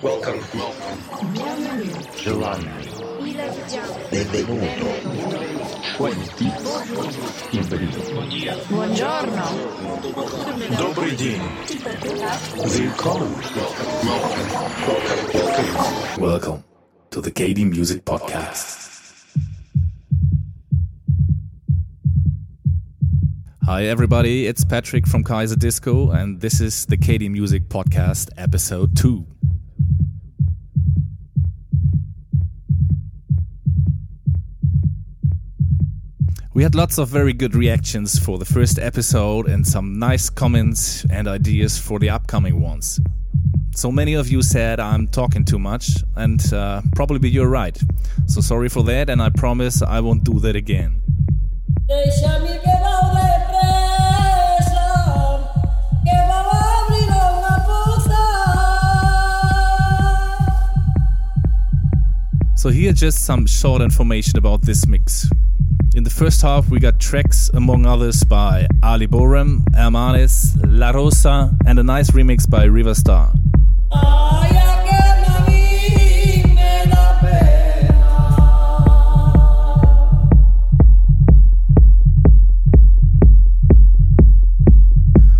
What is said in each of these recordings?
Welcome. Giovanni. Benvenuto. Buongiorno. Добрый день. Willkommen. Welcome to the KD Music Podcast. Hi, everybody. It's Patrick from Kaiser Disco, and this is the KD Music Podcast, episode 2. We had lots of very good reactions for the first episode and some nice comments and ideas for the upcoming ones. So many of you said I'm talking too much, and uh, probably you're right. So sorry for that, and I promise I won't do that again. Deixami que vau depressa Que vau abrir unha porta So here just some short information about this mix. In the first half, we got tracks among others by Ali Boram, Hermanes, La Rosa, and a nice remix by Riverstar.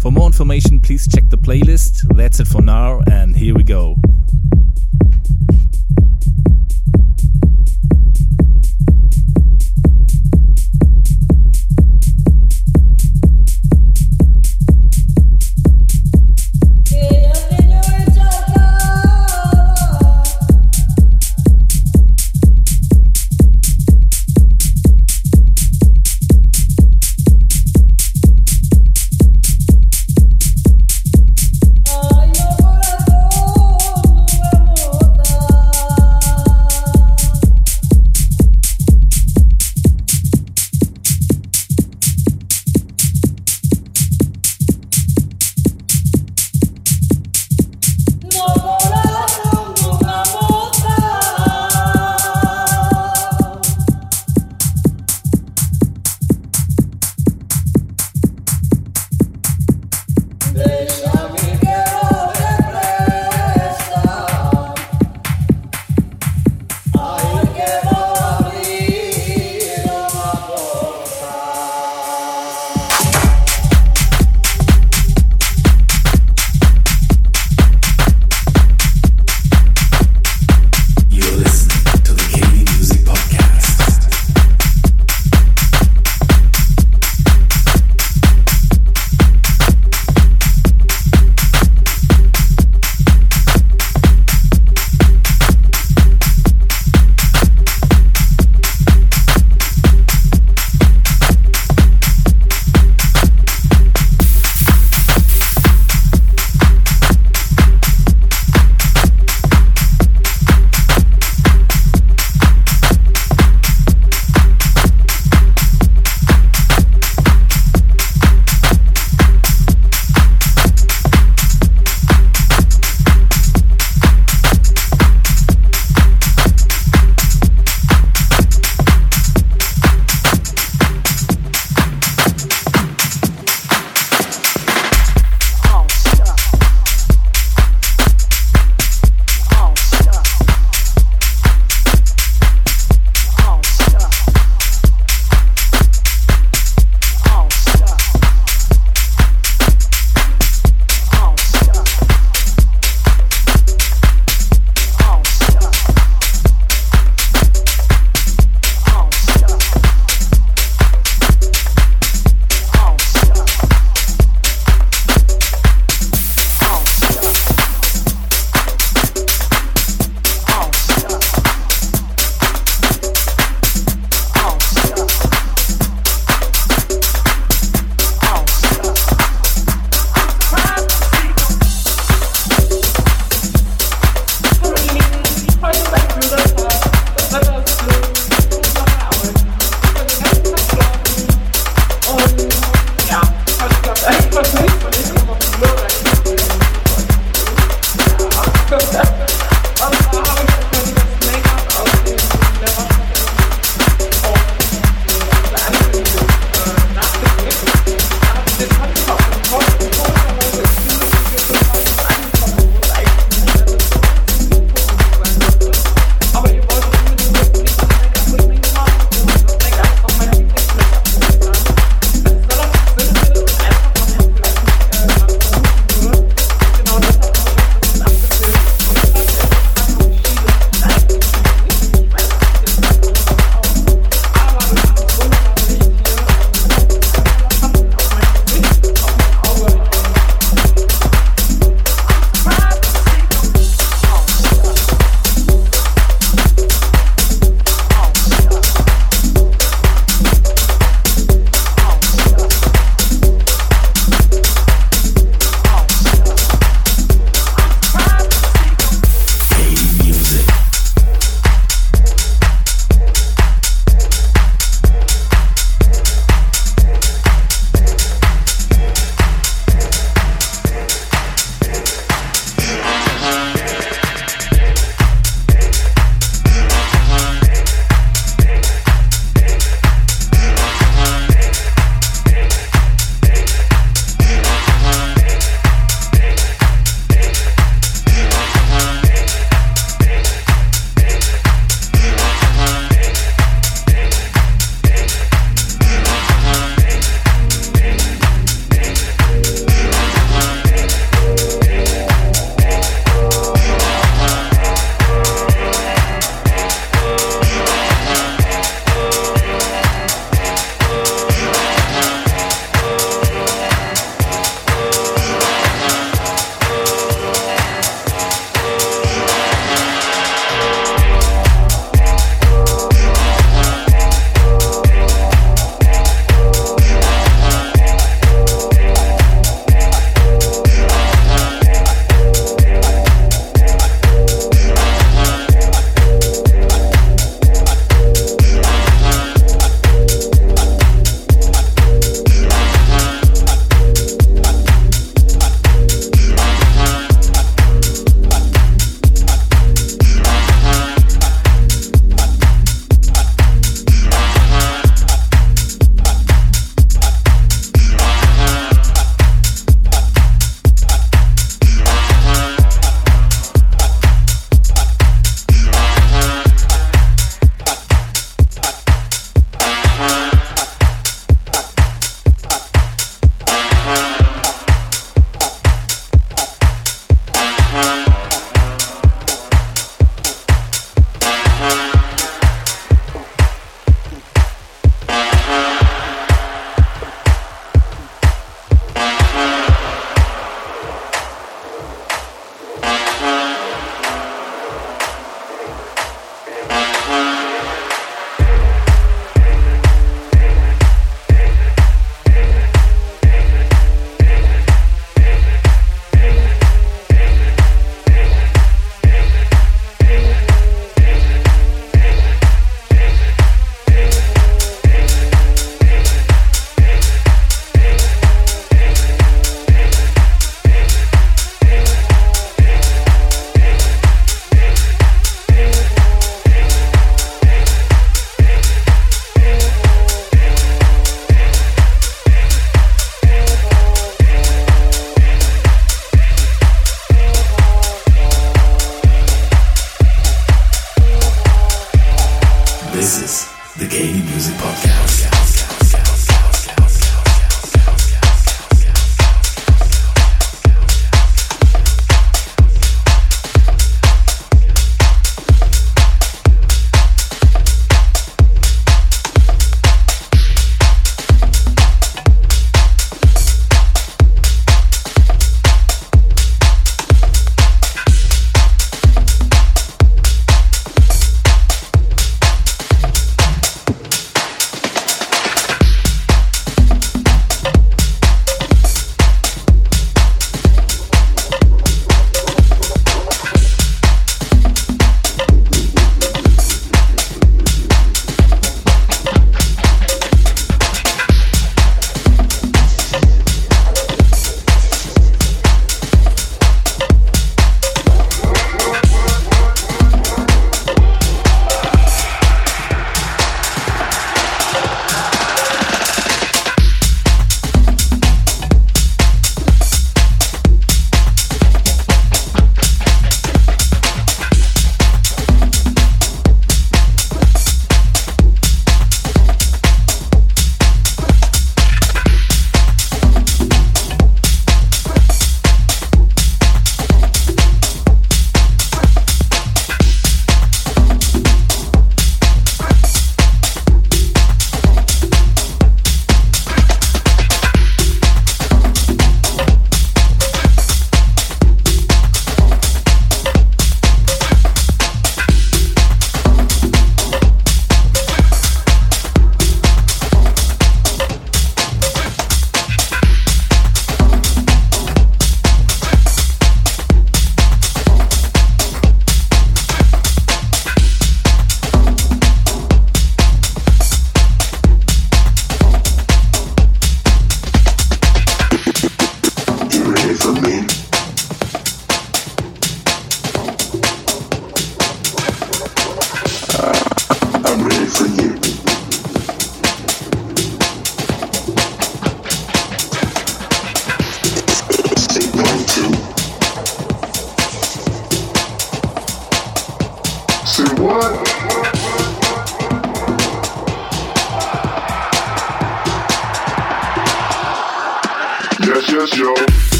For more information, please check the playlist. That's it for now, and here we go.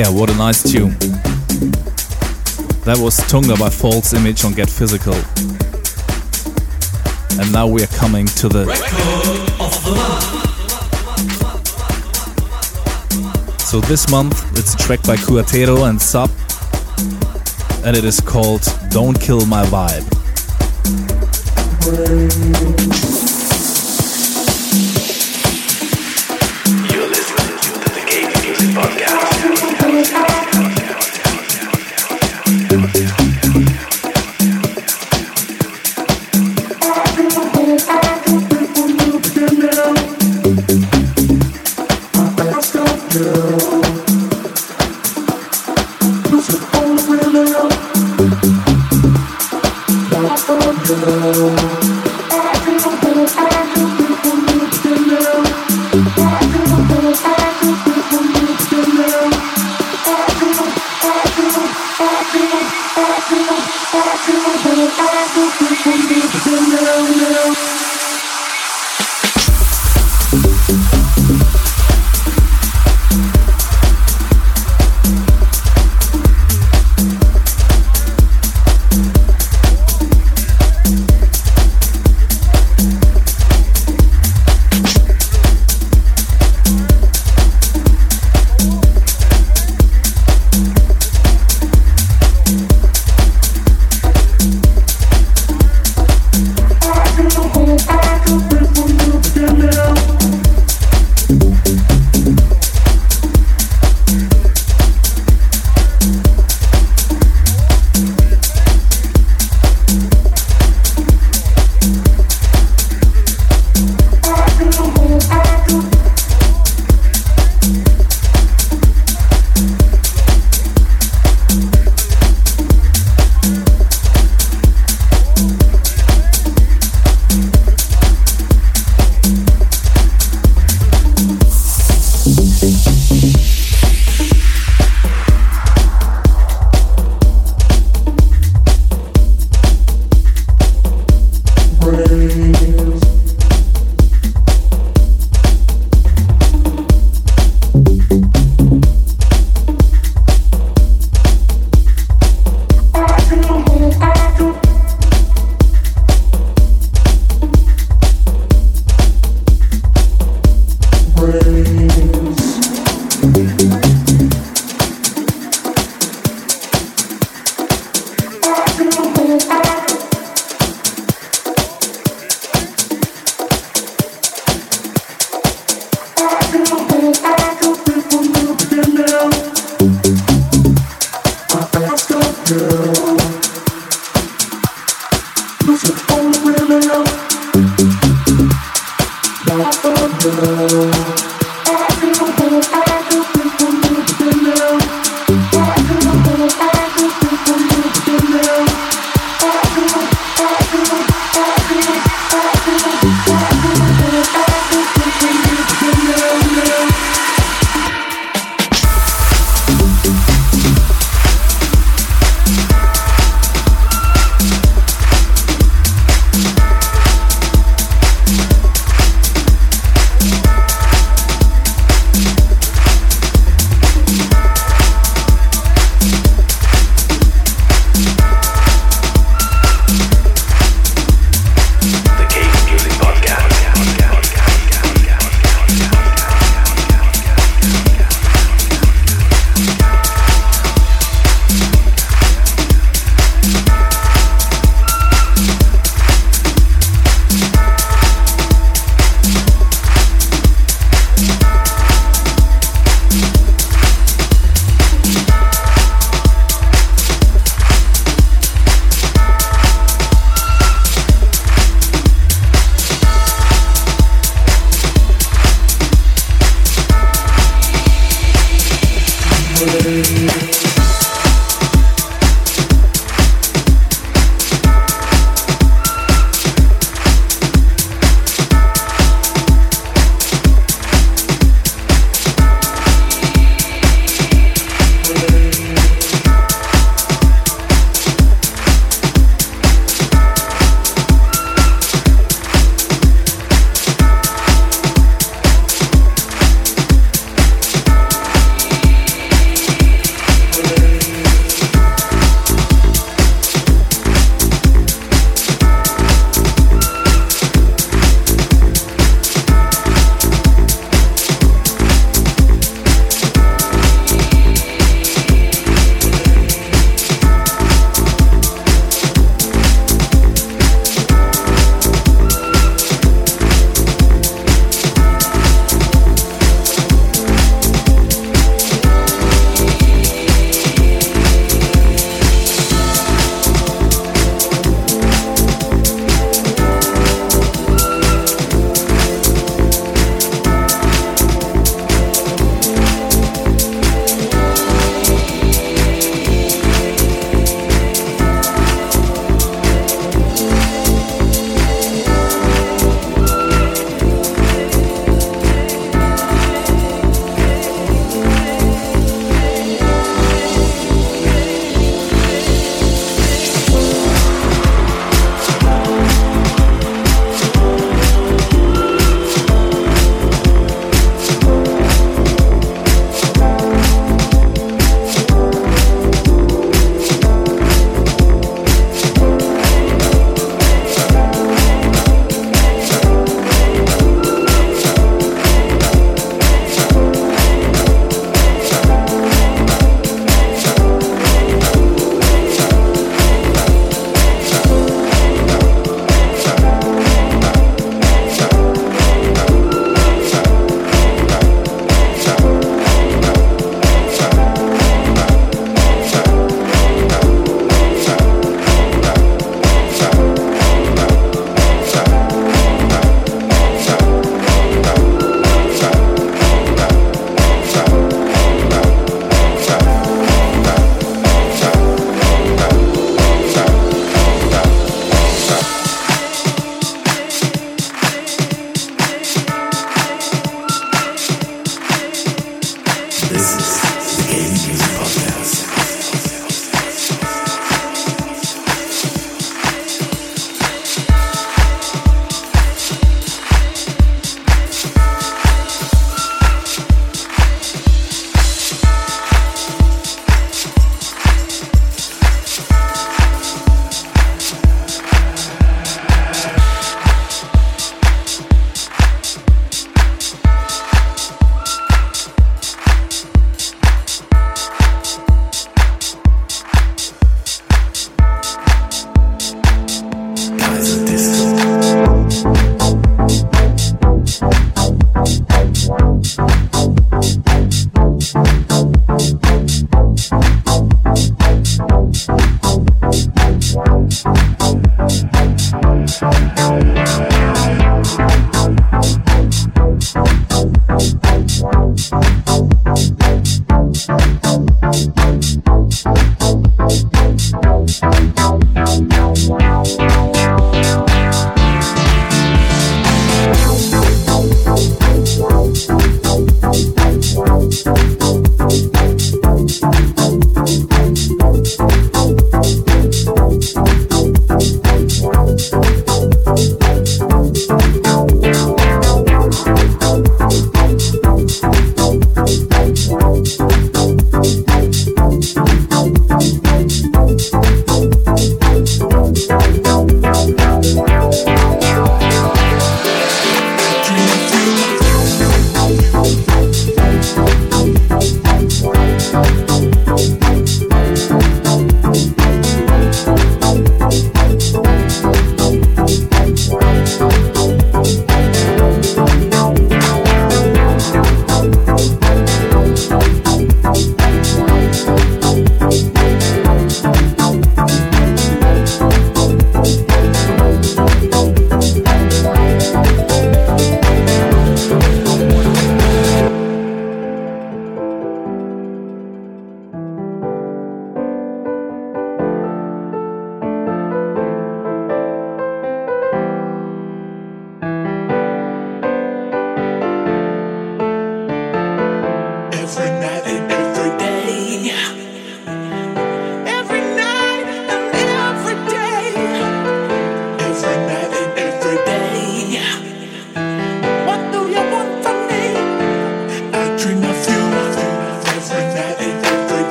Yeah, what a nice tune. That was Tunga by False Image on Get Physical. And now we are coming to the. So this month it's a track by Cuatero and Sub, and it is called Don't Kill My Vibe. Oh.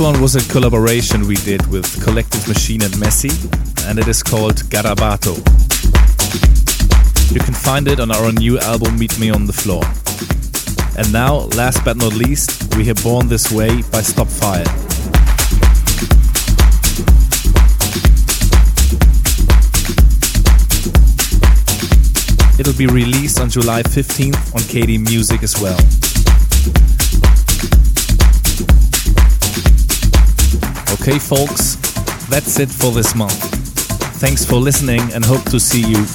One was a collaboration we did with Collective Machine and Messi, and it is called Garabato. You can find it on our new album Meet Me on the Floor. And now, last but not least, we hear Born This Way by Stopfire. It'll be released on July 15th on KD Music as well. Okay, folks, that's it for this month. Thanks for listening and hope to see you.